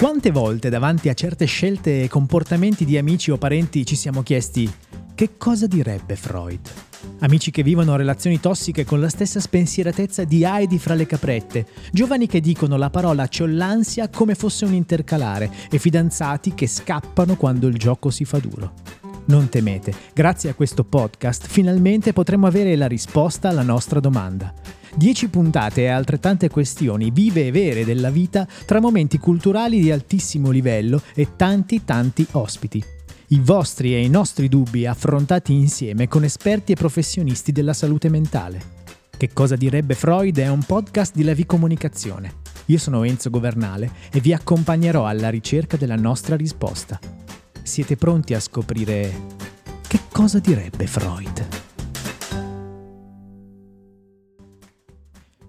Quante volte davanti a certe scelte e comportamenti di amici o parenti ci siamo chiesti che cosa direbbe Freud? Amici che vivono relazioni tossiche con la stessa spensieratezza di Heidi fra le caprette, giovani che dicono la parola c'ho l'ansia come fosse un intercalare e fidanzati che scappano quando il gioco si fa duro. Non temete, grazie a questo podcast finalmente potremo avere la risposta alla nostra domanda. 10 puntate e altrettante questioni vive e vere della vita tra momenti culturali di altissimo livello e tanti tanti ospiti. I vostri e i nostri dubbi affrontati insieme con esperti e professionisti della salute mentale. Che cosa direbbe Freud è un podcast di Levi Comunicazione. Io sono Enzo Governale e vi accompagnerò alla ricerca della nostra risposta. Siete pronti a scoprire che cosa direbbe Freud?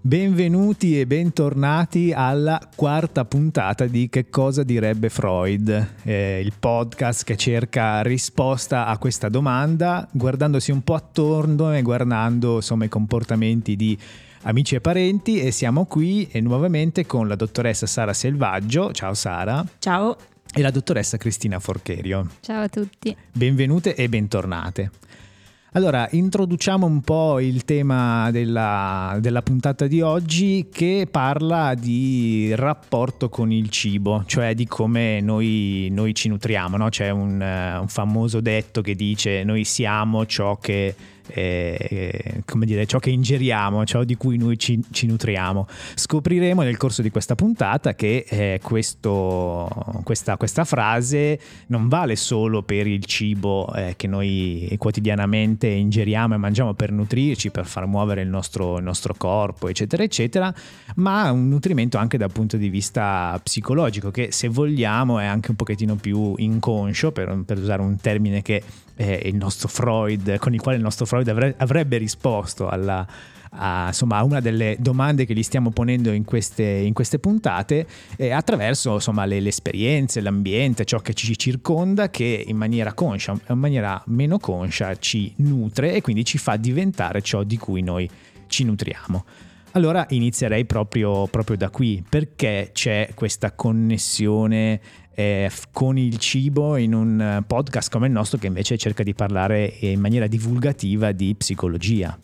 Benvenuti e bentornati alla quarta puntata di Che cosa direbbe Freud, eh, il podcast che cerca risposta a questa domanda guardandosi un po' attorno e guardando insomma i comportamenti di amici e parenti e siamo qui e nuovamente con la dottoressa Sara Selvaggio. Ciao Sara. Ciao. E la dottoressa Cristina Forcherio. Ciao a tutti. Benvenute e bentornate. Allora, introduciamo un po' il tema della, della, puntata di oggi che parla di rapporto con il cibo, cioè di come noi, noi ci nutriamo. No? C'è un, un famoso detto che dice noi siamo ciò che eh, come dire, ciò che ingeriamo, ciò di cui noi ci, ci nutriamo. Scopriremo nel corso di questa puntata che eh, questo, questa, questa, frase non vale solo per il cibo eh, che noi quotidianamente ingeriamo e mangiamo per nutrirci, per far muovere il nostro, il nostro corpo, eccetera, eccetera, ma un nutrimento anche dal punto di vista psicologico, che se vogliamo è anche un pochettino più inconscio, per, per usare un termine che eh, il nostro Freud, con il quale il nostro Freud avre- avrebbe risposto alla, a, insomma, a una delle domande che gli stiamo ponendo in queste, in queste puntate eh, attraverso insomma, le, le, esperienze, l'ambiente, ciò che ci circonda che in maniera conscia, in maniera meno conscia ci nutre e quindi ci fa diventare ciò di cui noi ci nutriamo. Allora inizierei proprio, proprio da qui, perché c'è questa connessione eh, con il cibo in un podcast come il nostro che invece cerca di parlare in maniera divulgativa di psicologia.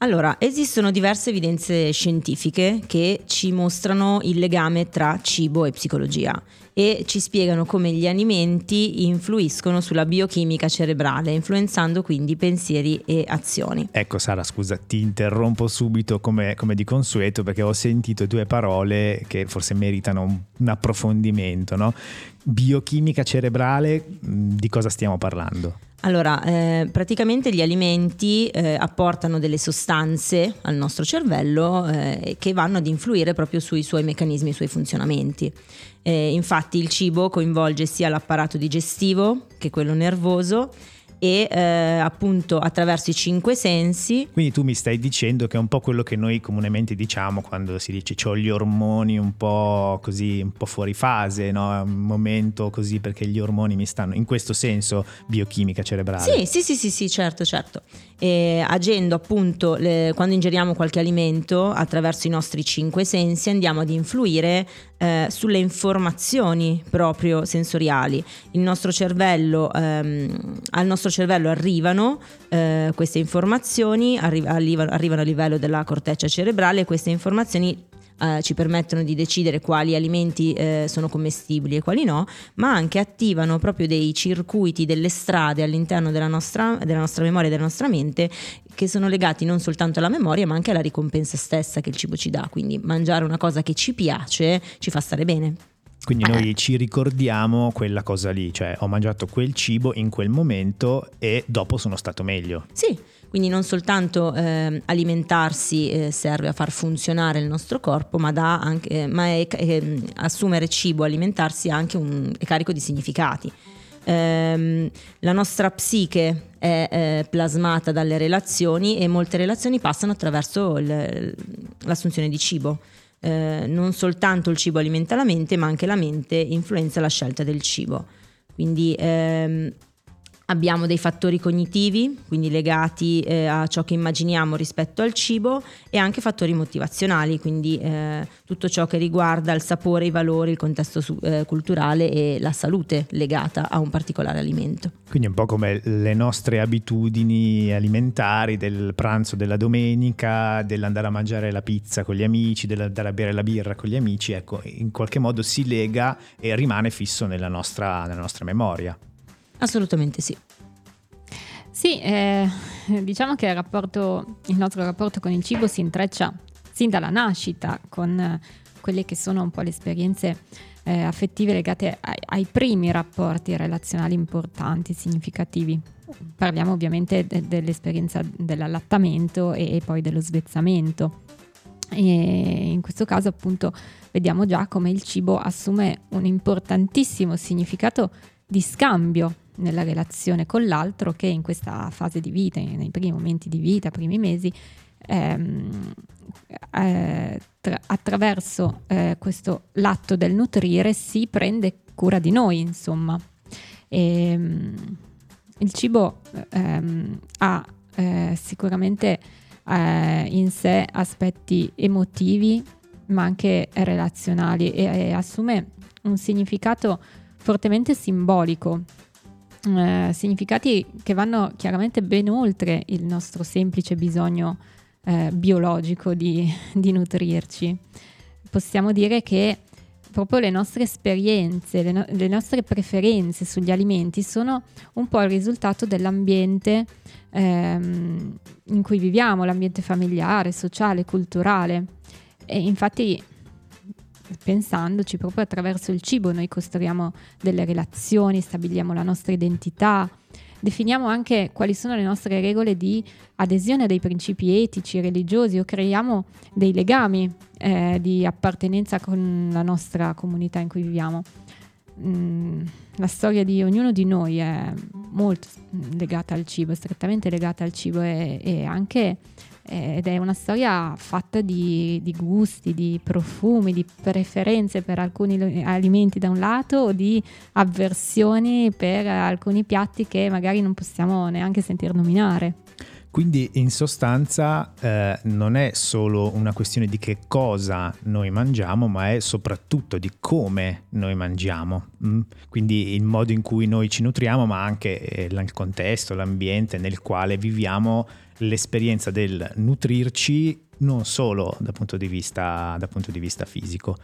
Allora, esistono diverse evidenze scientifiche che ci mostrano il legame tra cibo e psicologia e ci spiegano come gli alimenti influiscono sulla biochimica cerebrale, influenzando quindi pensieri e azioni. Ecco Sara, scusa, ti interrompo subito come, come di consueto perché ho sentito due parole che forse meritano un, un approfondimento. No? Biochimica cerebrale, di cosa stiamo parlando? Allora, eh, praticamente gli alimenti eh, apportano delle sostanze al nostro cervello eh, che vanno ad influire proprio sui suoi meccanismi, i suoi funzionamenti. Eh, infatti il cibo coinvolge sia l'apparato digestivo che quello nervoso e eh, appunto attraverso i cinque sensi. Quindi tu mi stai dicendo che è un po' quello che noi comunemente diciamo quando si dice ho gli ormoni un po' così, un po' fuori fase, no? Un momento così perché gli ormoni mi stanno, in questo senso biochimica cerebrale. Sì, sì, sì, sì, sì certo, certo. E agendo appunto le, quando ingeriamo qualche alimento attraverso i nostri cinque sensi andiamo ad influire eh, sulle informazioni proprio sensoriali. Il nostro cervello, ehm, al nostro cervello arrivano eh, queste informazioni, arri- arrivano a livello della corteccia cerebrale e queste informazioni eh, ci permettono di decidere quali alimenti eh, sono commestibili e quali no, ma anche attivano proprio dei circuiti, delle strade all'interno della nostra, della nostra memoria e della nostra mente che sono legati non soltanto alla memoria ma anche alla ricompensa stessa che il cibo ci dà. Quindi mangiare una cosa che ci piace ci fa stare bene. Quindi noi ci ricordiamo quella cosa lì, cioè ho mangiato quel cibo in quel momento e dopo sono stato meglio. Sì, quindi non soltanto eh, alimentarsi eh, serve a far funzionare il nostro corpo, ma, anche, eh, ma è, è, assumere cibo, alimentarsi un carico di significati. Ehm, la nostra psiche è eh, plasmata dalle relazioni e molte relazioni passano attraverso il, l'assunzione di cibo. Eh, non soltanto il cibo alimenta la mente, ma anche la mente influenza la scelta del cibo. Quindi ehm, Abbiamo dei fattori cognitivi, quindi legati eh, a ciò che immaginiamo rispetto al cibo, e anche fattori motivazionali, quindi eh, tutto ciò che riguarda il sapore, i valori, il contesto su- eh, culturale e la salute legata a un particolare alimento. Quindi un po' come le nostre abitudini alimentari del pranzo della domenica, dell'andare a mangiare la pizza con gli amici, dell'andare a bere la birra con gli amici, ecco, in qualche modo si lega e rimane fisso nella nostra, nella nostra memoria. Assolutamente sì. Sì, eh, diciamo che il, rapporto, il, nostro rapporto con il cibo si intreccia sin dalla nascita con eh, quelle che sono un po' le esperienze eh, affettive legate ai, ai, primi rapporti relazionali importanti, significativi. Parliamo ovviamente de, dell'esperienza dell'allattamento e, e poi dello svezzamento. E in questo caso appunto vediamo già come il cibo assume un importantissimo significato di scambio nella relazione con l'altro che in questa fase di vita, nei primi momenti di vita, primi mesi, ehm, eh, tra- attraverso eh, questo l'atto del nutrire si prende cura di noi, insomma. E, ehm, il cibo ehm, ha eh, sicuramente eh, in sé aspetti emotivi, ma anche relazionali e, e assume un significato fortemente simbolico eh, significati che vanno chiaramente ben oltre il nostro semplice bisogno eh, biologico di, di, nutrirci. Possiamo dire che proprio le nostre esperienze, le, no- le, nostre preferenze sugli alimenti sono un po' il risultato dell'ambiente ehm, in cui viviamo, l'ambiente familiare, sociale, culturale. E infatti pensandoci proprio attraverso il cibo noi costruiamo delle relazioni, stabiliamo la nostra identità, definiamo anche quali sono le nostre regole di adesione a dei principi etici, religiosi o creiamo dei legami eh, di appartenenza con la nostra comunità in cui viviamo. Mm, la storia di ognuno di noi è molto legata al cibo, strettamente legata al cibo e, e anche ed è una storia fatta di, di, gusti, di profumi, di preferenze per alcuni alimenti da un lato o di avversioni per alcuni piatti che magari non possiamo neanche sentir nominare. Quindi in sostanza eh, non è solo una questione di che cosa noi mangiamo, ma è soprattutto di come noi mangiamo. Mm? Quindi il modo in cui noi ci nutriamo, ma anche eh, il contesto, l'ambiente nel quale viviamo l'esperienza del nutrirci non solo dal punto di vista, punto di vista fisico.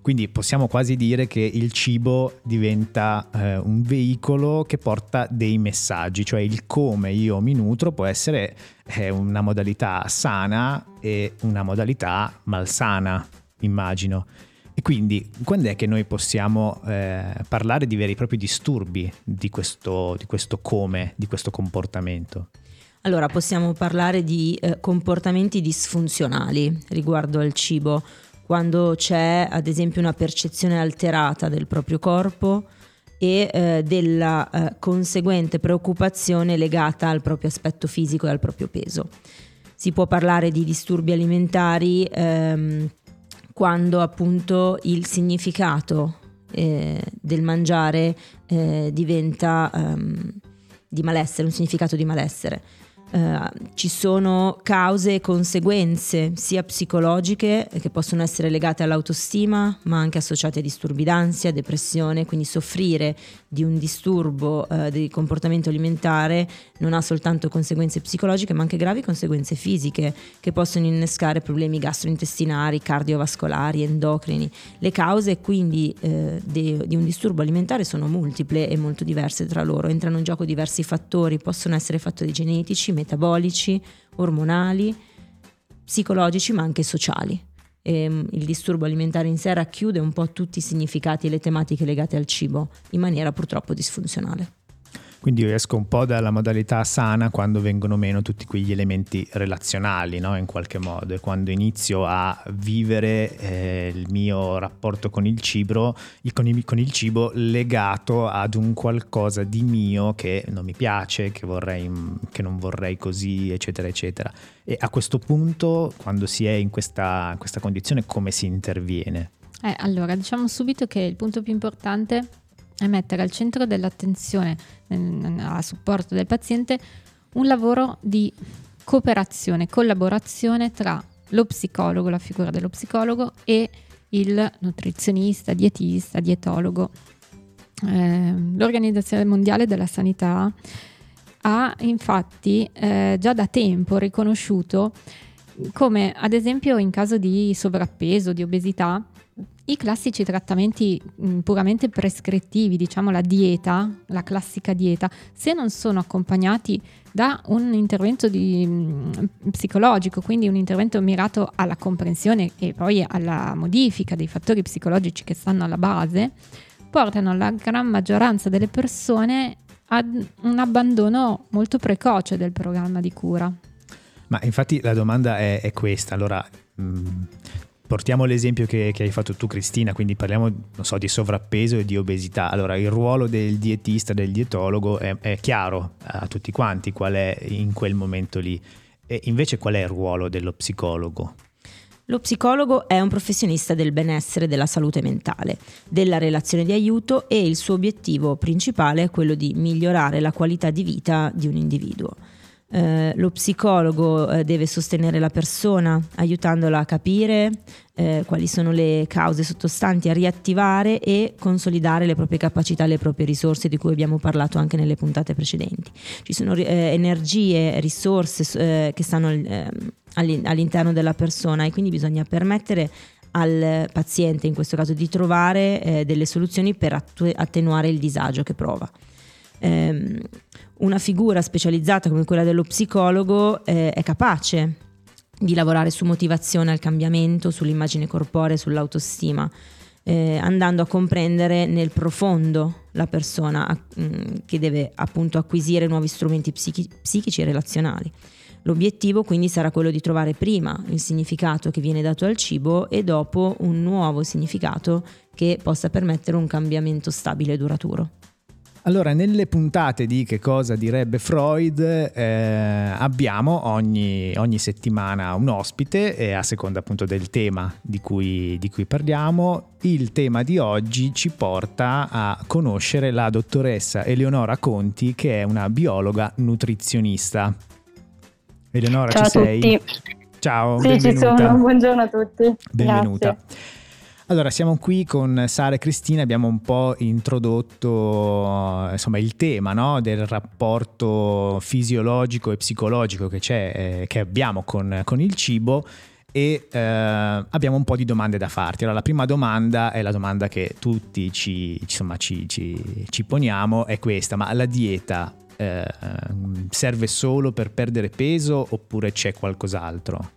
Quindi possiamo quasi dire che il cibo diventa eh, un veicolo che porta dei messaggi, cioè il come io mi nutro può essere eh, una modalità sana e una modalità malsana, immagino. E quindi quando è che noi possiamo eh, parlare di veri e propri disturbi di questo, di questo come, di questo comportamento? Allora possiamo parlare di eh, comportamenti disfunzionali riguardo al cibo, quando c'è ad esempio una percezione alterata del proprio corpo e eh, della eh, conseguente preoccupazione legata al proprio aspetto fisico e al proprio peso. Si può parlare di disturbi alimentari ehm, quando appunto il significato eh, del mangiare eh, diventa ehm, di malessere, un significato di malessere. Uh, ci sono cause e conseguenze sia psicologiche che possono essere legate all'autostima ma anche associate a disturbi d'ansia, depressione, quindi soffrire di un disturbo uh, di comportamento alimentare non ha soltanto conseguenze psicologiche ma anche gravi conseguenze fisiche che possono innescare problemi gastrointestinali, cardiovascolari, endocrini. Le cause quindi uh, di, di un disturbo alimentare sono multiple e molto diverse tra loro, entrano in gioco diversi fattori, possono essere fattori genetici, metabolici, ormonali, psicologici ma anche sociali. E, ehm, il disturbo alimentare in sé racchiude un po' tutti i significati e le tematiche legate al cibo in maniera purtroppo disfunzionale. Quindi io esco un po' dalla modalità sana quando vengono meno tutti quegli elementi relazionali, no? in qualche modo, e quando inizio a vivere eh, il mio rapporto con il cibo, con il, con il cibo legato ad un qualcosa di mio che non mi piace, che, vorrei, che non vorrei così, eccetera, eccetera. E a questo punto, quando si è in questa, in questa condizione, come si interviene? Eh, allora, diciamo subito che il punto più importante è mettere al centro dell'attenzione a supporto del paziente un lavoro di cooperazione, collaborazione tra lo psicologo, la figura dello psicologo e il nutrizionista, dietista, dietologo. Eh, L'Organizzazione Mondiale della Sanità ha infatti eh, già da tempo riconosciuto come ad esempio in caso di sovrappeso, di obesità, i classici trattamenti mh, puramente prescrittivi, diciamo la dieta, la classica dieta, se non sono accompagnati da un intervento di, mh, psicologico, quindi un intervento mirato alla comprensione e poi alla modifica dei fattori psicologici che stanno alla base, portano la gran maggioranza delle persone ad un abbandono molto precoce del programma di cura. Ma infatti la domanda è, è questa, allora mh, portiamo l'esempio che, che, hai fatto tu Cristina, quindi parliamo so, di sovrappeso e di obesità, allora il ruolo del dietista, del dietologo è, è chiaro a tutti quanti qual è in quel momento lì, e invece qual è il ruolo dello psicologo? Lo psicologo è un professionista del benessere e della salute mentale, della relazione di aiuto e il suo obiettivo principale è quello di migliorare la qualità di vita di un individuo. Eh, lo psicologo eh, deve sostenere la persona aiutandola a capire eh, quali sono le cause sottostanti, a riattivare e consolidare le proprie capacità, le proprie risorse di cui abbiamo parlato anche nelle puntate precedenti. Ci sono eh, energie, risorse eh, che stanno ehm, all'interno della persona e quindi bisogna permettere al paziente in questo caso di trovare delle soluzioni per attu- attenuare il disagio che prova. Una figura specializzata come quella dello psicologo eh, è capace di lavorare su motivazione al cambiamento, sull'immagine corporea, sull'autostima, eh, andando a comprendere nel profondo la persona a, mh, mm, che deve appunto acquisire nuovi strumenti psichi- psichici e relazionali. L'obiettivo quindi sarà quello di trovare prima il significato che viene dato al cibo e dopo un nuovo significato che possa permettere un cambiamento stabile e duraturo. Allora, nelle puntate di Che cosa direbbe Freud eh, abbiamo ogni, ogni, settimana un ospite e a seconda appunto del tema di cui, di cui parliamo. Il tema di oggi ci porta a conoscere la dottoressa Eleonora Conti che è una biologa nutrizionista. Eleonora, Ciao ci sei? Ciao, sì, benvenuta. ci sono. Buongiorno a tutti. Benvenuta. Grazie. Allora, siamo qui con Sara e Cristina, abbiamo un po' introdotto insomma, il tema no? del rapporto fisiologico e psicologico che, eh, che abbiamo con, con, il cibo e eh, abbiamo un po' di domande da farti. Allora, la prima domanda è la domanda che tutti ci, insomma, ci, ci, ci poniamo, è questa, ma la dieta eh, serve solo per perdere peso oppure c'è qualcos'altro?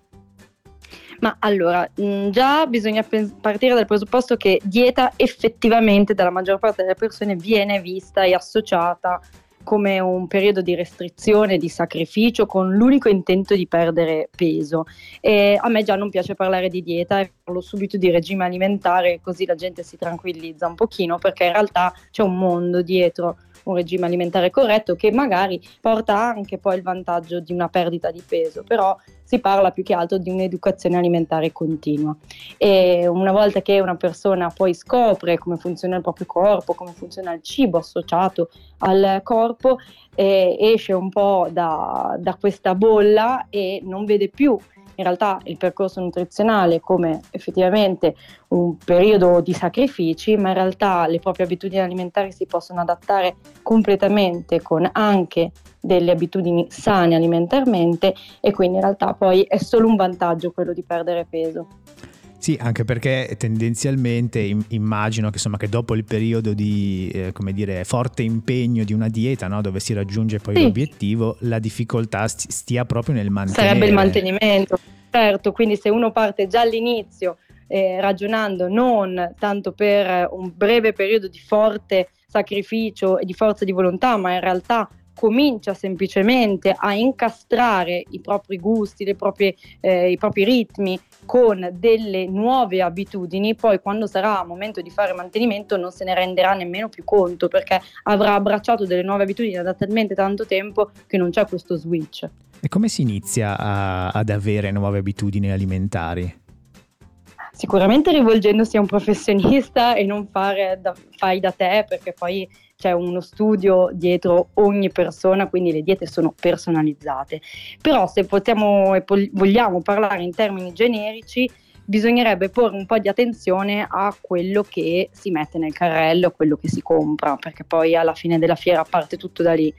Ma allora, mm, già bisogna partire dal presupposto che dieta effettivamente dalla maggior parte delle persone viene vista e associata come un periodo di restrizione, di sacrificio, con l'unico intento di perdere peso. E a me già non piace parlare di dieta parlo subito di regime alimentare, così la gente si tranquillizza un pochino, perché in realtà c'è un mondo dietro un regime alimentare corretto che magari porta anche poi il vantaggio di una perdita di peso, però si parla più che altro di un'educazione alimentare continua. E una volta che una persona poi scopre come funziona il proprio corpo, come funziona il cibo associato al corpo, eh, esce un po' da, da questa bolla e non vede più in realtà il percorso nutrizionale come effettivamente un periodo di sacrifici, ma in realtà le proprie abitudini alimentari si possono adattare completamente con anche delle abitudini sane alimentarmente e quindi in realtà poi è solo un vantaggio quello di perdere peso. Sì, anche perché tendenzialmente immagino che, insomma, che dopo il periodo di eh, dire, forte impegno di una dieta, no, dove si raggiunge poi sì. l'obiettivo, la difficoltà stia proprio nel mantenere. Sarebbe il mantenimento, certo, quindi se uno parte già all'inizio eh, ragionando non tanto per un breve periodo di forte sacrificio e di forza di volontà, ma in realtà comincia semplicemente a incastrare i propri gusti, proprie, eh, i propri ritmi con delle nuove abitudini, poi quando sarà momento di fare mantenimento non se ne renderà nemmeno più conto perché avrà abbracciato delle nuove abitudini da talmente tanto tempo che non c'è questo switch. E come si inizia a, ad avere nuove abitudini alimentari? sicuramente rivolgendosi a un professionista e non fare da, fai da te perché poi c'è uno studio dietro ogni persona, quindi le diete sono personalizzate. Però se possiamo e vogliamo parlare in termini generici, bisognerebbe porre un po' di attenzione a quello che si mette nel carrello, quello che si compra, perché poi alla fine della fiera parte tutto da lì.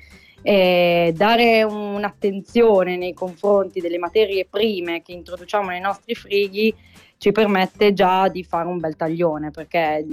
E dare un'attenzione nei confronti delle materie prime che introduciamo nei nostri frighi ci permette già di fare un bel taglione perché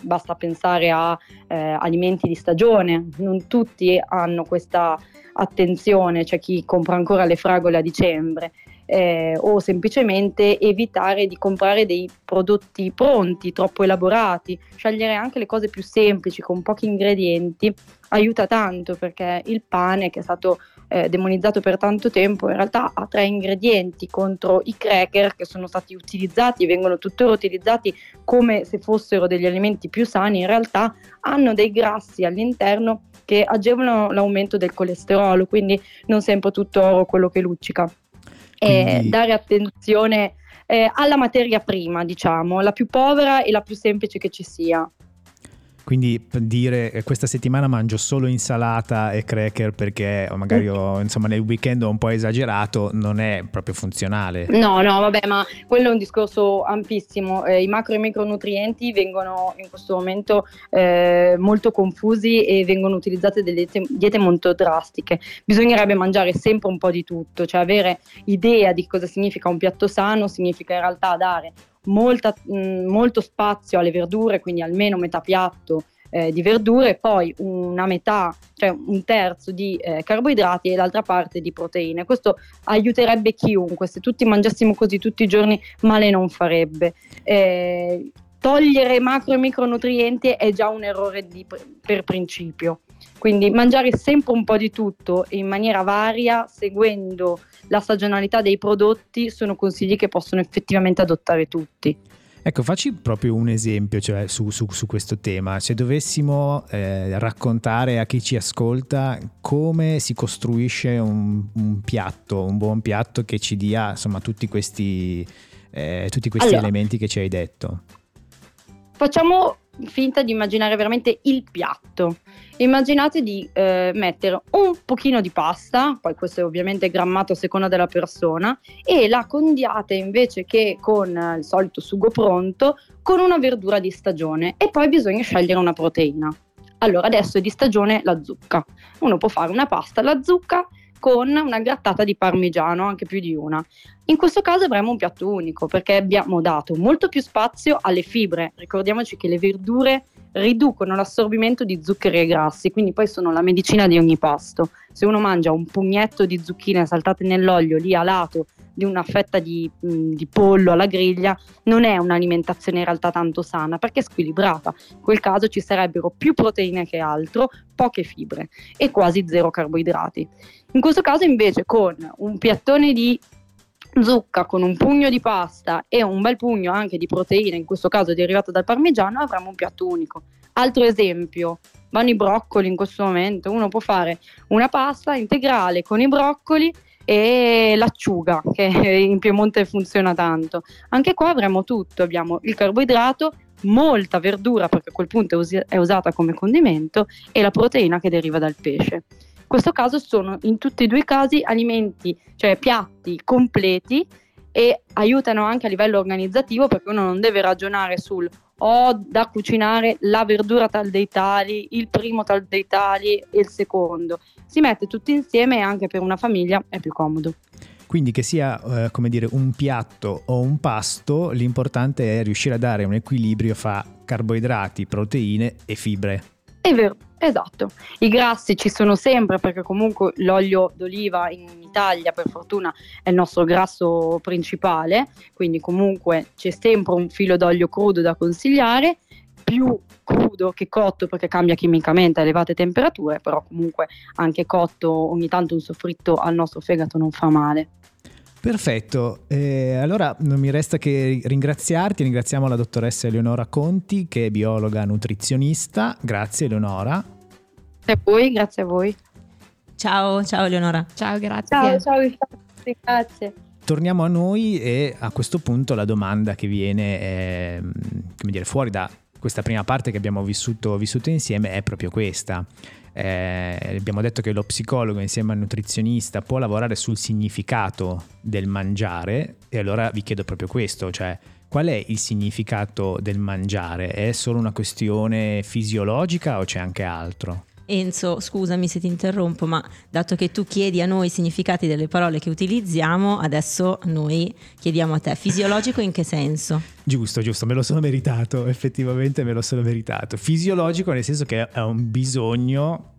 basta pensare a eh, alimenti di stagione, non tutti hanno questa attenzione, c'è chi compra ancora le fragole a dicembre eh, o semplicemente evitare di comprare dei prodotti pronti, troppo elaborati, scegliere anche le cose più semplici con pochi ingredienti aiuta tanto perché il pane che è stato eh, demonizzato per tanto tempo in realtà ha tre ingredienti contro i cracker che sono stati utilizzati e vengono tuttora utilizzati come se fossero degli alimenti più sani, in realtà hanno dei grassi all'interno che agevolano l'aumento del colesterolo, quindi non sempre tutto oro quello che luccica e dare attenzione eh, alla materia prima, diciamo, la più povera e la più semplice che ci sia. Quindi dire eh, questa settimana mangio solo insalata e cracker perché magari ho, insomma, nel weekend ho un po' esagerato, non è proprio funzionale. No, no, vabbè, ma quello è un discorso ampissimo. Eh, I macro e micronutrienti vengono in questo momento eh, molto confusi e vengono utilizzate delle diete, diete molto drastiche. Bisognerebbe mangiare sempre un po' di tutto, cioè avere idea di cosa significa un piatto sano, significa in realtà dare molta, mh, molto spazio alle verdure, quindi almeno metà piatto eh, di verdure, poi una metà, cioè un terzo di eh, carboidrati e l'altra parte di proteine. Questo aiuterebbe chiunque, se tutti mangiassimo così tutti i giorni male non farebbe. Eh, togliere macro e micronutrienti è già un errore di, per principio. Quindi mangiare sempre un po' di tutto in maniera varia, seguendo la stagionalità dei prodotti, sono consigli che possono effettivamente adottare tutti. Ecco, facci proprio un esempio cioè, su, su, su, questo tema. Se dovessimo eh, raccontare a chi ci ascolta come si costruisce un, un, piatto, un buon piatto che ci dia insomma tutti questi, eh, tutti questi allora, elementi che ci hai detto. Facciamo finta di immaginare veramente il piatto. Immaginate di eh, mettere un pochino di pasta, poi questo è ovviamente grammato a seconda della persona, e la condiate invece che con il solito sugo pronto con una verdura di stagione e poi bisogna scegliere una proteina. Allora adesso è di stagione la zucca. Uno può fare una pasta alla zucca con una grattata di parmigiano, anche più di una. In questo caso avremo un piatto unico perché abbiamo dato molto più spazio alle fibre. Ricordiamoci che le verdure riducono l'assorbimento di zuccheri e grassi, quindi poi sono la medicina di ogni pasto. Se uno mangia un pugnetto di zucchine saltate nell'olio lì a lato di una fetta di, di, pollo alla griglia, non è un'alimentazione in realtà tanto sana perché è squilibrata. In quel caso ci sarebbero più proteine che altro, poche fibre e quasi zero carboidrati. In questo caso invece con un piattone di zucca con un pugno di pasta e un bel pugno anche di proteine, in questo caso derivato dal parmigiano, avremo un piatto unico. Altro esempio, vanno i broccoli in questo momento, uno può fare una pasta integrale con i broccoli e l'acciuga che in Piemonte funziona tanto. Anche qua avremo tutto, abbiamo il carboidrato, molta verdura perché a quel punto è usata come condimento e la proteina che deriva dal pesce. In questo caso sono in tutti e due i casi alimenti, cioè piatti completi e aiutano anche a livello organizzativo perché uno non deve ragionare sul ho da cucinare la verdura tal dei tali, il primo tal dei tali e il secondo. Si mette tutti insieme e anche per una famiglia è più comodo. Quindi che sia eh, come dire un piatto o un pasto, l'importante è riuscire a dare un equilibrio fra carboidrati, proteine e fibre. È vero, esatto. I grassi ci sono sempre perché comunque l'olio d'oliva in Italia per fortuna è il nostro grasso principale, quindi comunque c'è sempre un filo d'olio crudo da consigliare, più crudo che cotto perché cambia chimicamente a elevate temperature, però comunque anche cotto ogni tanto un soffritto al nostro fegato non fa male. Perfetto, eh, allora non mi resta che ringraziarti, ringraziamo la dottoressa Eleonora Conti che è biologa nutrizionista, grazie Eleonora. Grazie a voi, grazie a voi. Ciao, ciao Eleonora. Ciao, grazie. Ciao, ciao, grazie. torniamo a noi e a questo punto la domanda che viene eh, come dire, fuori da questa prima parte che abbiamo vissuto, vissuto insieme è proprio questa. Eh, abbiamo detto che lo psicologo insieme al nutrizionista può lavorare sul significato del mangiare e allora vi chiedo proprio questo, cioè qual è il significato del mangiare? È solo una questione fisiologica o c'è anche altro? Enzo, scusami se ti interrompo, ma dato che tu chiedi a noi i significati delle parole che utilizziamo, adesso noi chiediamo a te, fisiologico in che senso? Giusto, giusto, me lo sono meritato, effettivamente me lo sono meritato. Fisiologico nel senso che è un bisogno,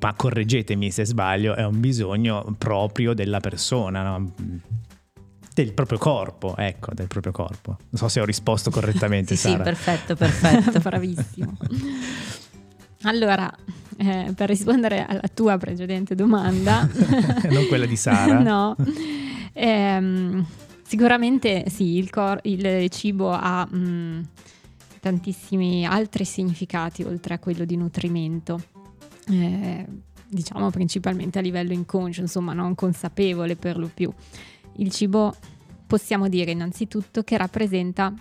ma correggetemi se sbaglio, è un bisogno proprio della persona, no? del proprio corpo, ecco, del proprio corpo. Non so se ho risposto correttamente. sì, Sara. sì, perfetto, perfetto. Bravissimo. Allora, eh, per rispondere alla tua precedente domanda, non quella di Sara. no, ehm, sicuramente sì, il, cor- il cibo ha mh, tantissimi altri significati oltre a quello di nutrimento. Eh, diciamo principalmente a livello inconscio, insomma non consapevole per lo più. Il cibo possiamo dire innanzitutto che rappresenta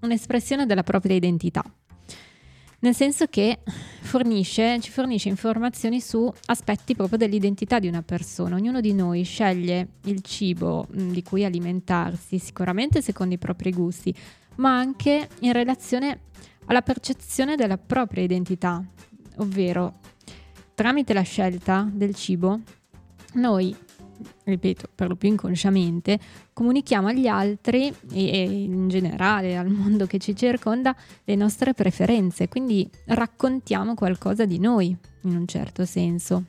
un'espressione della propria identità nel senso che fornisce, ci fornisce informazioni su aspetti proprio dell'identità di una persona. Ognuno di noi sceglie il cibo mh, di cui alimentarsi, sicuramente secondo i propri gusti, ma anche in relazione alla percezione della propria identità, ovvero tramite la scelta del cibo noi ripeto, per lo più inconsciamente, comunichiamo agli altri e, in generale al mondo che ci circonda le nostre preferenze, quindi raccontiamo qualcosa di noi in un certo senso.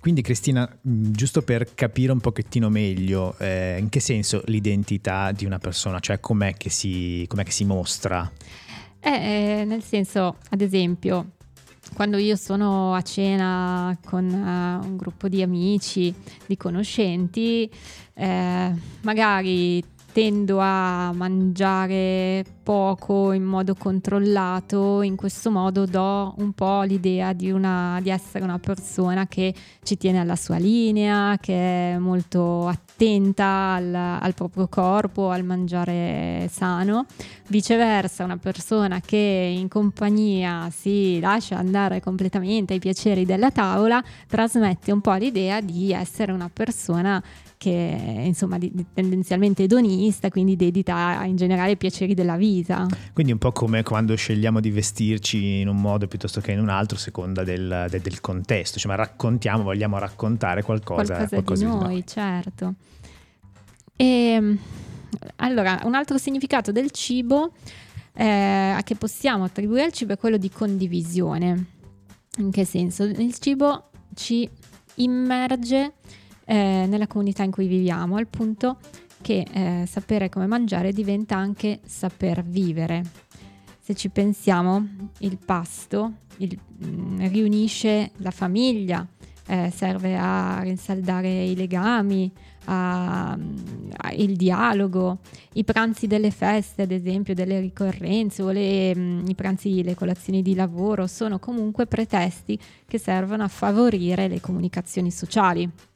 Quindi Cristina, giusto per capire un pochettino meglio, eh, in che senso l'identità di una persona, cioè com'è che si, com'è che si mostra? Eh, nel senso, ad esempio, quando io sono a cena con uh, un gruppo di amici, di conoscenti, eh, magari tendo a mangiare poco in modo controllato, in questo modo do un po' l'idea di, una, di, essere una persona che ci tiene alla sua linea, che è molto attenta al, al proprio corpo, al mangiare sano. Viceversa, una persona che in compagnia si lascia andare completamente ai piaceri della tavola trasmette un po' l'idea di essere una persona che è insomma di, di tendenzialmente edonista, quindi dedita in generale ai piaceri della vita. Quindi un po' come quando scegliamo di vestirci in un modo piuttosto che in un altro, a seconda del, del, del, contesto, cioè ma raccontiamo, vogliamo raccontare qualcosa, qualcosa, qualcosa di, noi, di noi, certo. E, ehm, allora, un altro significato del cibo eh, che possiamo attribuire al cibo è quello di condivisione. In che senso? Il cibo ci immerge eh, nella comunità in cui viviamo, al punto che eh, sapere come mangiare diventa anche saper vivere. Se ci pensiamo, il pasto il, mh, mm, riunisce la famiglia, eh, serve a rinsaldare i legami, a, a, il dialogo, i pranzi delle feste, ad esempio, delle ricorrenze o le, mh, mm, i pranzi, le colazioni di lavoro sono comunque pretesti che servono a favorire le comunicazioni sociali.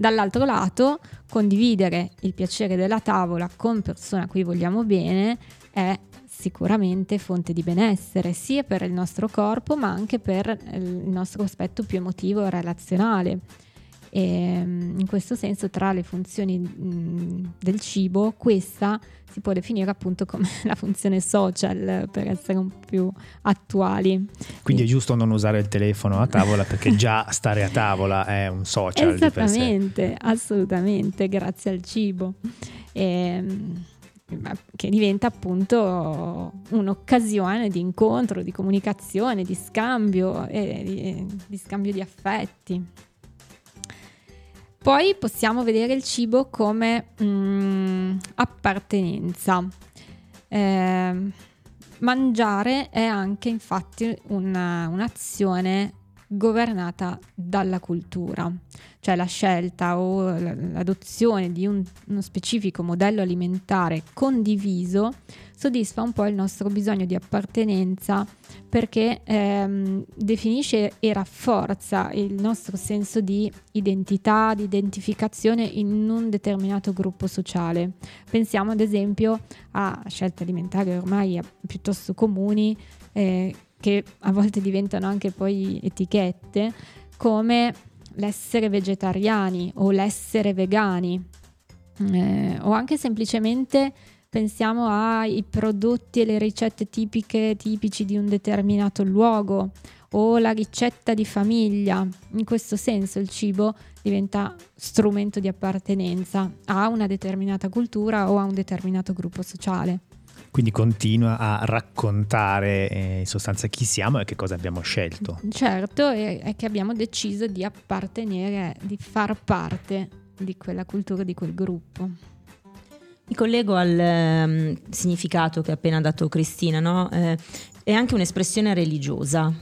Dall'altro lato, condividere il piacere della tavola con persone a cui vogliamo bene è sicuramente fonte di benessere, sia per il nostro corpo ma anche per il nostro aspetto più emotivo e relazionale. E ehm, in questo senso, tra le funzioni mh, del cibo, questa si può definire appunto come la funzione social per essere un po' più attuali. Quindi è giusto non usare il telefono a tavola perché già stare a tavola è un social. Esattamente, assolutamente, grazie al cibo. E, ehm, che diventa appunto un'occasione di incontro, di comunicazione, di scambio, e di, di scambio di affetti. Poi possiamo vedere il cibo come mm, appartenenza. Eh, mangiare è anche infatti una, un'azione governata dalla cultura, cioè la scelta o l'adozione di un, uno specifico modello alimentare condiviso soddisfa un po' il nostro bisogno di appartenenza perché ehm, definisce e rafforza il nostro senso di identità, di identificazione in un determinato gruppo sociale. Pensiamo ad esempio a scelte alimentari ormai piuttosto comuni eh, che a volte diventano anche poi etichette come l'essere vegetariani o l'essere vegani eh, o anche semplicemente pensiamo ai prodotti e le ricette tipiche tipici di un determinato luogo o la ricetta di famiglia. In questo senso il cibo diventa strumento di appartenenza a una determinata cultura o a un determinato gruppo sociale. Quindi continua a raccontare eh, in sostanza chi siamo e che cosa abbiamo scelto. Certo, è che abbiamo deciso di appartenere, di far parte di quella cultura, di quel gruppo. Mi collego al um, significato che ha appena dato Cristina, no? eh, è anche un'espressione religiosa,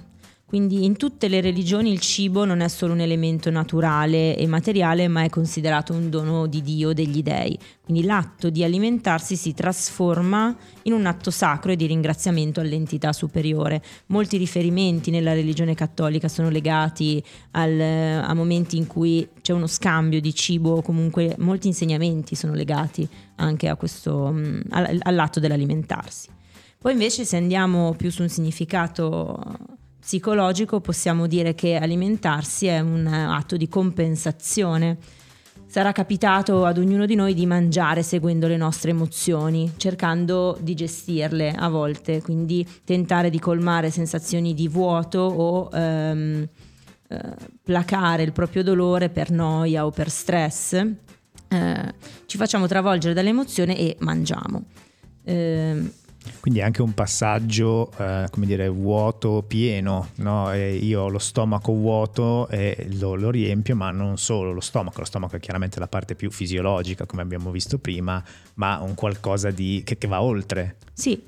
quindi in tutte le religioni il cibo non è solo un elemento naturale e materiale, ma è considerato un dono di Dio, degli dei. Quindi l'atto di alimentarsi si trasforma in un atto sacro e di ringraziamento all'entità superiore. Molti riferimenti nella religione cattolica sono legati al, a momenti in cui c'è uno scambio di cibo, comunque molti insegnamenti sono legati anche questo, mm, all'atto dell'alimentarsi. Poi invece se andiamo più su un significato psicologico possiamo dire che alimentarsi è un atto di compensazione. Sarà capitato ad ognuno di noi di mangiare seguendo le nostre emozioni, cercando di gestirle a volte, quindi tentare di colmare sensazioni di vuoto o ehm, eh, placare il proprio dolore per noia o per stress. Eh, ci facciamo travolgere dall'emozione e mangiamo. Eh, quindi è anche un passaggio, eh, come dire, vuoto pieno, no? io ho lo stomaco vuoto e lo, lo, riempio, ma non solo lo stomaco, lo stomaco è chiaramente la parte più fisiologica, come abbiamo visto prima, ma un qualcosa di, che, che va oltre. Sì,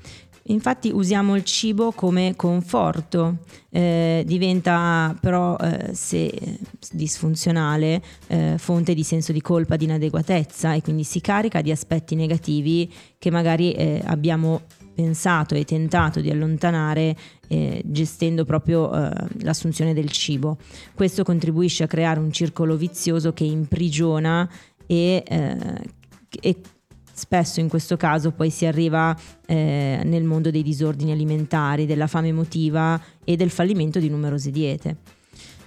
Infatti usiamo il cibo come conforto, eh, diventa però eh, se disfunzionale eh, fonte di senso di colpa, di inadeguatezza e quindi si carica di aspetti negativi che magari eh, abbiamo pensato e tentato di allontanare eh, gestendo proprio eh, l'assunzione del cibo. Questo contribuisce a creare un circolo vizioso che imprigiona e, eh, e spesso in questo caso poi si arriva eh, nel mondo dei disordini alimentari, della fame emotiva e del fallimento di numerose diete.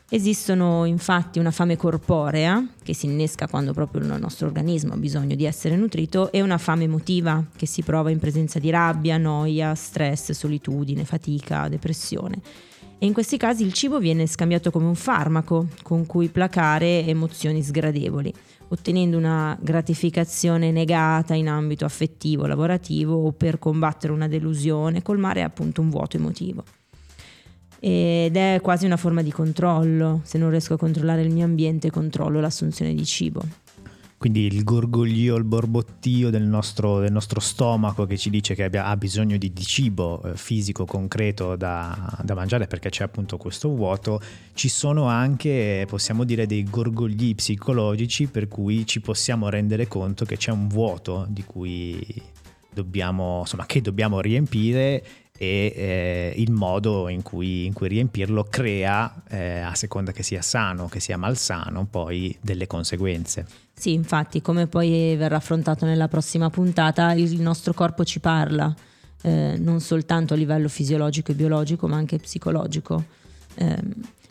Esistono infatti una fame corporea che si innesca quando proprio il nostro organismo ha bisogno di essere nutrito e una fame emotiva che si prova in presenza di rabbia, noia, stress, solitudine, fatica, depressione. E in questi casi il cibo viene scambiato come un farmaco con cui placare emozioni sgradevoli, ottenendo una gratificazione negata in ambito affettivo, lavorativo o per combattere una delusione, colmare appunto un vuoto emotivo ed è quasi una forma di controllo. Se non riesco a controllare il mio ambiente, controllo l'assunzione di cibo. Quindi il gorgoglio, il borbottio del nostro, del nostro stomaco che ci dice che abbia, ha bisogno di, di cibo eh, fisico, concreto da, da, mangiare perché c'è appunto questo vuoto, ci sono anche, possiamo dire, dei gorgogli psicologici per cui ci possiamo rendere conto che c'è un vuoto di cui dobbiamo, insomma, che dobbiamo riempire e eh, il modo in cui, in cui riempirlo crea, eh, a seconda che sia sano, che sia malsano, poi delle conseguenze. Sì, infatti, come poi verrà affrontato nella prossima puntata, il nostro corpo ci parla, eh, non soltanto a livello fisiologico e biologico, ma anche psicologico. Eh,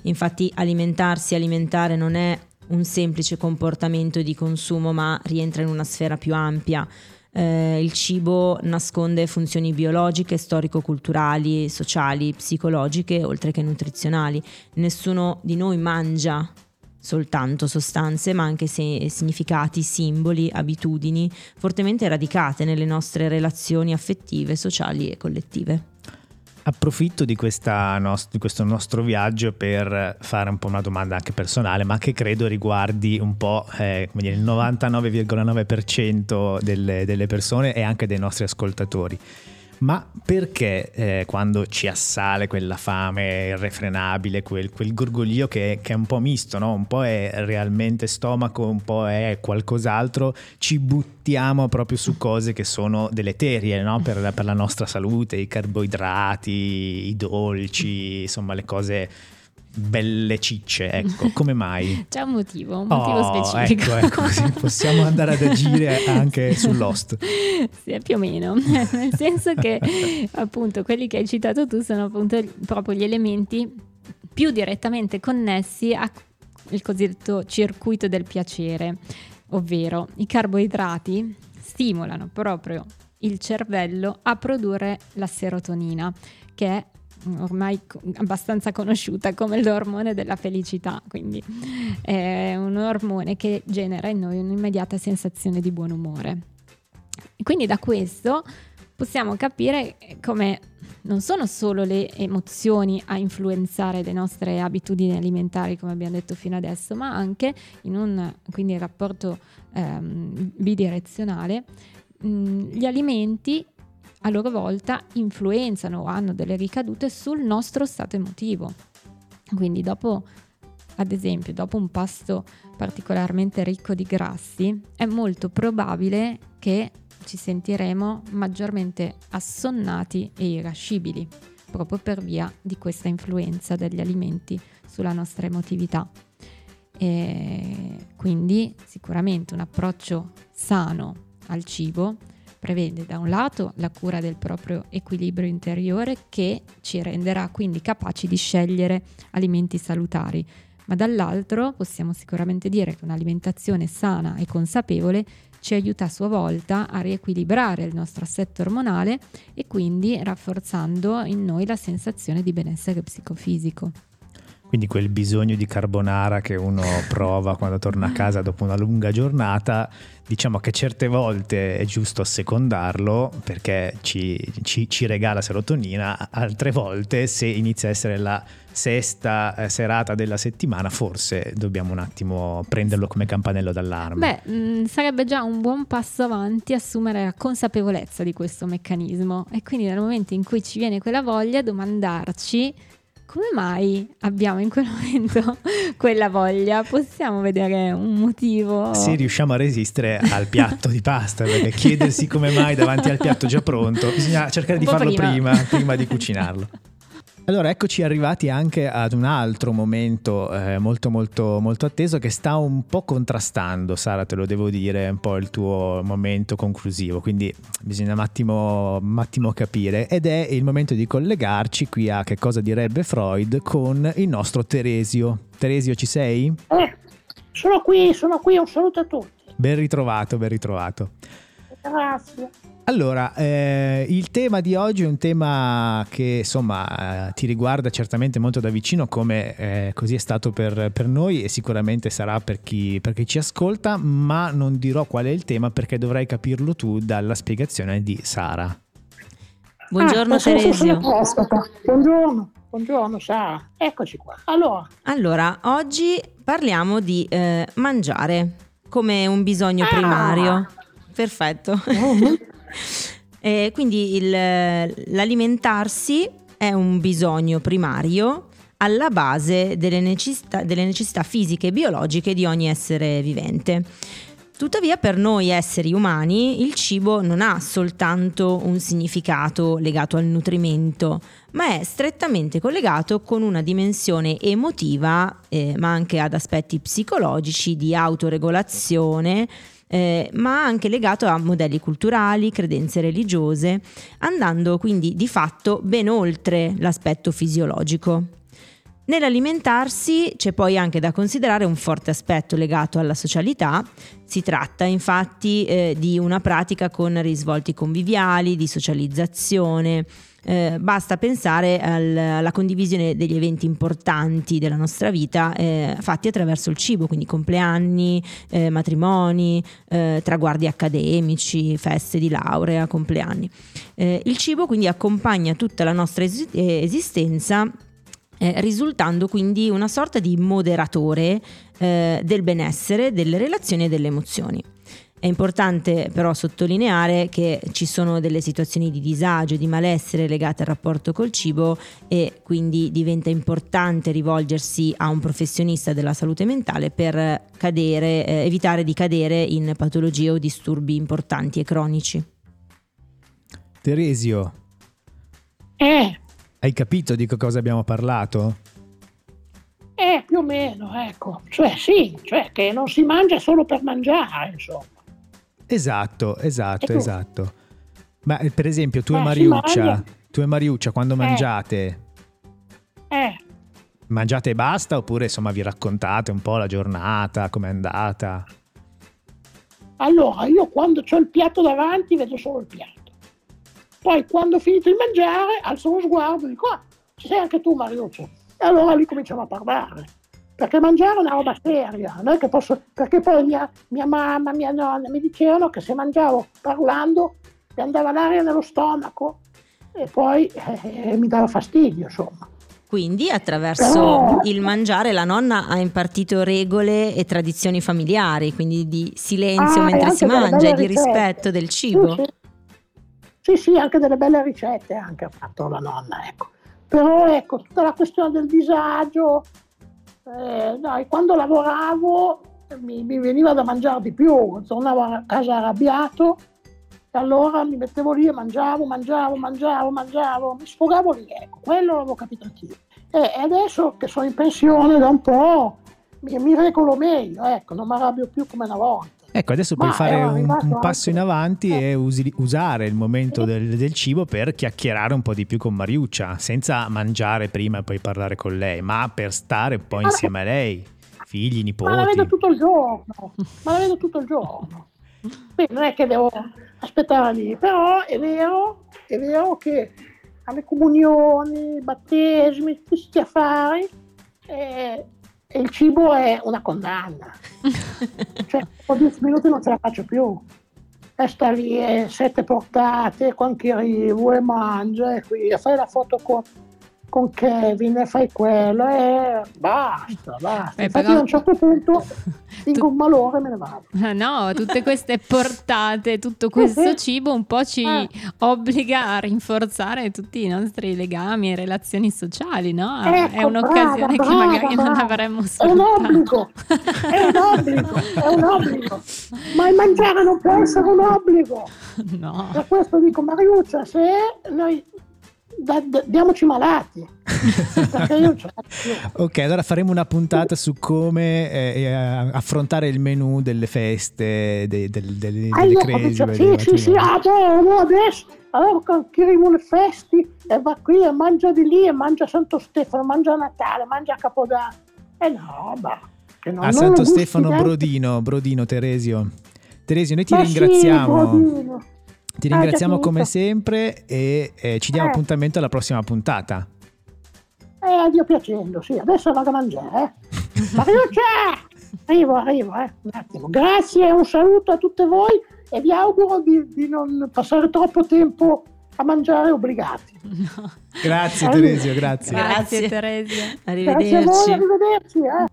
infatti, alimentarsi, alimentare non è un semplice comportamento di consumo, ma rientra in una sfera più ampia eh, il cibo nasconde funzioni biologiche, storico-culturali, sociali, psicologiche, oltre che nutrizionali. Nessuno di noi mangia soltanto sostanze, ma anche significati, simboli, abitudini fortemente radicate nelle nostre relazioni affettive, sociali e collettive. Approfitto di, nost- di, questo nostro viaggio per fare un po' una domanda anche personale, ma che credo riguardi un po' eh, dire, il 99,9% delle, delle persone e anche dei nostri ascoltatori. Ma perché eh, quando ci assale quella fame irrefrenabile, quel, quel gorgoglio che, che, è un po' misto, no? un po' è realmente stomaco, un po' è qualcos'altro, ci buttiamo proprio su cose che sono deleterie no? per, per la nostra salute, i carboidrati, i dolci, insomma le cose belle cicce, ecco, come mai? C'è un motivo, un motivo oh, specifico. Ecco, ecco, possiamo andare ad agire anche sull'host. Sì, più o meno, nel senso che appunto quelli che hai citato tu sono appunto proprio gli elementi più direttamente connessi al cosiddetto circuito del piacere, ovvero i carboidrati stimolano proprio il cervello a produrre la serotonina, che è ormai abbastanza conosciuta come l'ormone della felicità, quindi è un ormone che genera in noi un'immediata sensazione di buon umore. Quindi da questo possiamo capire come non sono solo le emozioni a influenzare le nostre abitudini alimentari, come abbiamo detto fino adesso, ma anche in un quindi rapporto ehm, bidirezionale, gli alimenti a loro volta influenzano o hanno delle ricadute sul nostro stato emotivo. Quindi dopo, ad esempio, dopo un pasto particolarmente ricco di grassi, è molto probabile che ci sentiremo maggiormente assonnati e irascibili, proprio per via di questa influenza degli alimenti sulla nostra emotività. E quindi sicuramente un approccio sano al cibo prevede da un lato la cura del proprio equilibrio interiore che ci renderà quindi capaci di scegliere alimenti salutari, ma dall'altro possiamo sicuramente dire che un'alimentazione sana e consapevole ci aiuta a sua volta a riequilibrare il nostro assetto ormonale e quindi rafforzando in noi la sensazione di benessere psicofisico. Quindi quel bisogno di carbonara che uno prova quando torna a casa dopo una lunga giornata, diciamo che certe volte è giusto assecondarlo perché ci, ci, ci regala serotonina, altre volte se inizia a essere la sesta eh, serata della settimana, forse dobbiamo un attimo prenderlo come campanello d'allarme. Beh, mm, sarebbe già un buon passo avanti assumere la consapevolezza di questo meccanismo e quindi nel momento in cui ci viene quella voglia domandarci come mai abbiamo in quel momento quella voglia? Possiamo vedere un motivo? Se riusciamo a resistere al piatto di pasta, perché chiedersi come mai davanti al piatto già pronto, bisogna cercare di farlo prima, prima, prima di cucinarlo. Allora, eccoci arrivati anche ad un altro momento eh, molto molto molto atteso che sta un po' contrastando, Sara, te lo devo dire, un po' il tuo momento conclusivo, quindi bisogna un attimo, un attimo capire ed è il momento di collegarci qui a che cosa direbbe Freud con il nostro Teresio. Teresio, ci sei? Eh, sono qui, sono qui, un saluto a tutti. Ben ritrovato, ben ritrovato. Grazie. Allora, eh, il tema di oggi è un tema che insomma eh, ti riguarda certamente molto da vicino come eh, così è stato per, per, noi e sicuramente sarà per chi, per chi, ci ascolta, ma non dirò qual è il tema perché dovrai capirlo tu dalla spiegazione di Sara. Buongiorno ah, Teresio. Buongiorno, buongiorno Sara, eccoci qua. Allora, allora oggi parliamo di eh, mangiare come un bisogno ah. primario. Perfetto. Oh, eh, quindi il, l'alimentarsi è un bisogno primario alla base delle necessità, delle necessità fisiche e biologiche di ogni essere vivente. Tuttavia per noi esseri umani il cibo non ha soltanto un significato legato al nutrimento, ma è strettamente collegato con una dimensione emotiva, eh, ma anche ad aspetti psicologici di autoregolazione, eh, ma anche legato a modelli culturali, credenze religiose, andando quindi di fatto ben oltre l'aspetto fisiologico. Nell'alimentarsi c'è poi anche da considerare un forte aspetto legato alla socialità, si tratta infatti eh, di una pratica con risvolti conviviali, di socializzazione, eh, basta pensare al, alla condivisione degli eventi importanti della nostra vita eh, fatti attraverso il cibo, quindi compleanni, eh, matrimoni, eh, traguardi accademici, feste di laurea, compleanni. Eh, il cibo quindi accompagna tutta la nostra es- esistenza eh, risultando quindi una sorta di moderatore eh, del benessere, delle relazioni e delle emozioni. È importante però sottolineare che ci sono delle situazioni di disagio, di malessere legate al rapporto col cibo e quindi diventa importante rivolgersi a un professionista della salute mentale per cadere, eh, evitare di cadere in patologie o disturbi importanti e cronici. Teresio, Eh, hai capito di che cosa abbiamo parlato? eh, più o meno, ecco. Cioè, sì, cioè che non si mangia solo per mangiare, insomma. Esatto, esatto, E esatto. Ma eh, per esempio tu e Eh, si Mariuccia, tu e Mariuccia quando mangiate, Eh, mangiate e basta oppure insomma vi raccontate un po' la giornata, com'è andata? allora, io quando ho il piatto davanti vedo solo il piatto. Poi quando ho finito di mangiare, alzo lo sguardo e dico, ah, ci sei anche tu Mariuccio. E allora lì cominciamo a parlare. Perché mangiare è una roba seria, non è che posso, perché poi mia, mia mamma, mia nonna mi dicevano che se mangiavo parlando mi andava l'aria nello stomaco e poi eh, mi dava fastidio, insomma. Quindi attraverso Però- il mangiare la nonna ha impartito regole e tradizioni familiari, quindi di silenzio Ah, mentre si mangia e di rispetto del cibo. Sì, sì. Sì, sì, anche delle belle ricette anche ha fatto la nonna, ecco. Però ecco, tutta la questione del disagio, eh, dai, quando lavoravo eh, mi, mi veniva da mangiare di più, tornavo a casa arrabbiato e allora mi mettevo lì e mangiavo, mangiavo, mangiavo, mangiavo, mi sfogavo lì, ecco, quello l'avevo capito anch'io. E adesso che sono in pensione da un po' mi, mi regolo meglio, ecco, non mi arrabbio più come una volta. Ecco, adesso puoi Ma fare è un, un passo in avanti eh. e usi- usare il momento del, del cibo per chiacchierare un po' di più con Mariuccia, senza mangiare prima e poi parlare con lei, ma per stare un po' insieme a lei, figli, Ma la vedo nipoti. tutto il giorno, ma la vedo tutto il giorno. Quindi non è che devo aspettare lì, però è vero, è vero che alle comunioni, battesimi, tutti questi affari, eh, e il cibo è una condanna. Cioè, dopo dieci minuti non ce la faccio più. E sta lì, e sette portate, con chi arrivo e mangia, e qui e fai la foto con, con Kevin, e fai quello, e basta, basta. Eh, Infatti però- a un certo punto tingo Tu- un malore e me ne vado. No, tutte queste portate, tutto questo cibo un po' ci Eh. obbliga a rinforzare tutti i nostri legami e relazioni sociali, no? Ecco, è un'occasione brava, che magari brava, non avremmo È un sfruttato. obbligo, è un obbligo, è un obbligo. Ma il mangiare non può essere un obbligo. No. Per questo dico, Mariuccia, se noi da- da- diamoci malati. Ok, allora faremo una puntata su come eh, eh, affrontare il menù delle feste, dei- del- Ah, delle dei sì, sì, sì, ah, boh, adesso, allora arrivano le feste e va qui e mangia di lì e mangia Santo Stefano, mangia Natale, mangia Capodanno. E no, bah, che non, A non Santo Stefano. Brodino, Brodino Teresio. Teresio, noi ti Ma sì, ringraziamo. Brodino. Ti Ah, ringraziamo capito. come sempre e eh, ci diamo Eh. appuntamento alla prossima puntata. Eh, a Dio piacendo, sì, adesso vado a mangiare, eh. Mariuccia! Arrivo, arrivo, eh, un attimo. Grazie, un saluto a tutte voi e vi auguro di, di non passare troppo tempo a mangiare obbligati. No. Grazie Eh. Teresio, grazie. Grazie, Grazie. Teresia. Grazie a voi, Arrivederci. arrivederci, eh.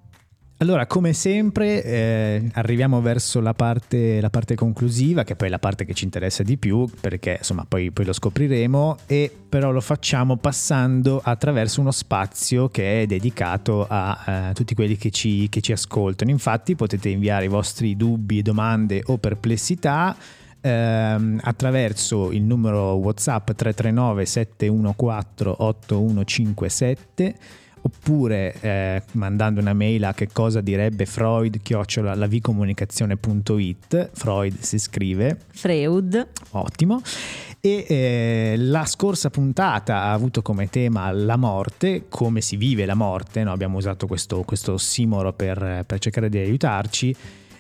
Allora, come sempre, eh, arriviamo verso la parte, la parte conclusiva, che poi è la parte che ci interessa di più, perché insomma poi, poi lo scopriremo, e però lo facciamo passando attraverso uno spazio che è dedicato a eh, tutti quelli che ci, che ci ascoltano. Infatti potete inviare i vostri dubbi, domande o perplessità ehm, attraverso il numero WhatsApp 339 714 8157 oppure eh, mandando una mail a che cosa direbbe Freud chiocciola lavicomunicazione.it Freud si scrive Freud. ottimo e eh, la scorsa puntata ha avuto come tema la morte come si vive la morte no? abbiamo usato questo, questo ossimoro per, per cercare di aiutarci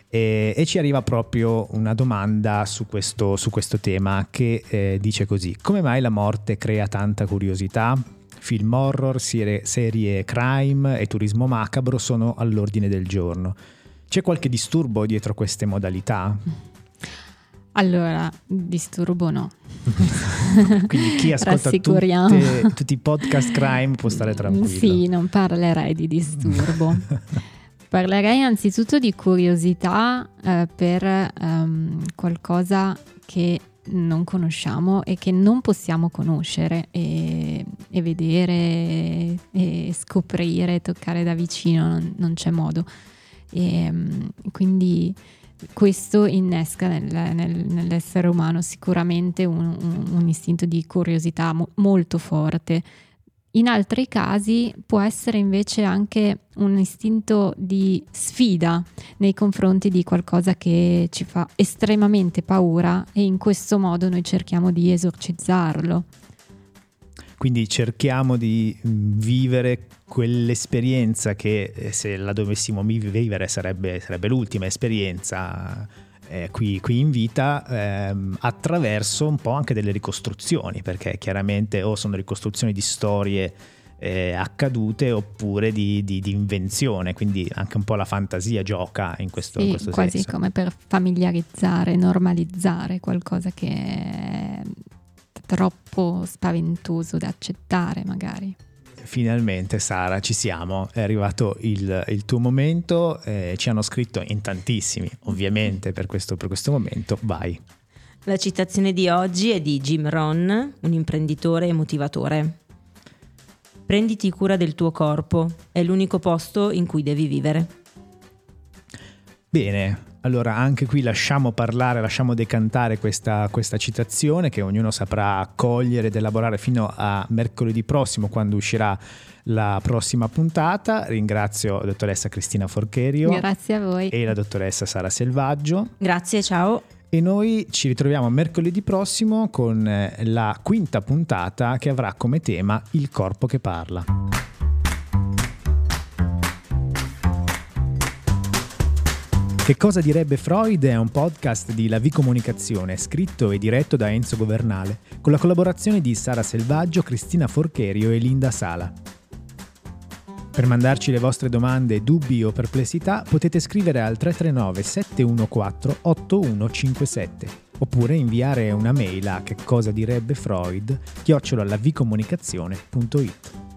e, e ci arriva proprio una domanda su questo, su questo tema che eh, dice così come mai la morte crea tanta curiosità? Film horror, serie, serie crime e turismo macabro sono all'ordine del giorno. C'è qualche disturbo dietro queste modalità? Allora, disturbo no. Quindi chi ascolta tutte- tutti i podcast crime può stare tranquillo. Sì, non parlerei di disturbo. Parlerei anzitutto di curiosità eh, per um, qualcosa che non conosciamo e che non possiamo conoscere e, e vedere e scoprire, toccare da vicino, non, non c'è modo. E, quindi questo innesca nel, nel, nell'essere umano sicuramente un, un, un istinto di curiosità mo- molto forte. In altri casi può essere invece anche un istinto di sfida nei confronti di qualcosa che ci fa estremamente paura e in questo modo noi cerchiamo di esorcizzarlo. Quindi cerchiamo di vivere quell'esperienza che eh, se la dovessimo vivere sarebbe, sarebbe l'ultima esperienza eh, qui, qui, in vita ehm, attraverso un po' anche delle ricostruzioni, perché chiaramente o sono ricostruzioni di storie eh, accadute oppure di, di, di, invenzione, quindi anche un po' la fantasia gioca in questo, sì, in questo quasi senso. come per familiarizzare, normalizzare qualcosa che è troppo spaventoso da accettare magari. Finalmente Sara, ci siamo, è arrivato il, il tuo momento, eh, ci hanno scritto in tantissimi ovviamente per questo, per questo momento, vai. La citazione di oggi è di Jim Ron, un imprenditore e motivatore. Prenditi cura del tuo corpo, è l'unico posto in cui devi vivere. Bene, allora anche qui lasciamo parlare, lasciamo decantare questa, questa, citazione che ognuno saprà accogliere ed elaborare fino a mercoledì prossimo quando uscirà la prossima puntata. Ringrazio la dottoressa Cristina Forcherio. Grazie a voi. E la dottoressa Sara Selvaggio. Grazie, ciao. E noi ci ritroviamo mercoledì prossimo con la quinta puntata che avrà come tema il corpo che parla. Che cosa direbbe Freud è un podcast di La V Comunicazione, scritto e diretto da Enzo Governale, con la collaborazione di Sara Selvaggio, Cristina Forcherio e Linda Sala. Per mandarci le vostre domande, dubbi o perplessità potete scrivere al 339 714 8157 oppure inviare una mail a che cosa direbbe Freud chiocciolalavcomunicazione.it.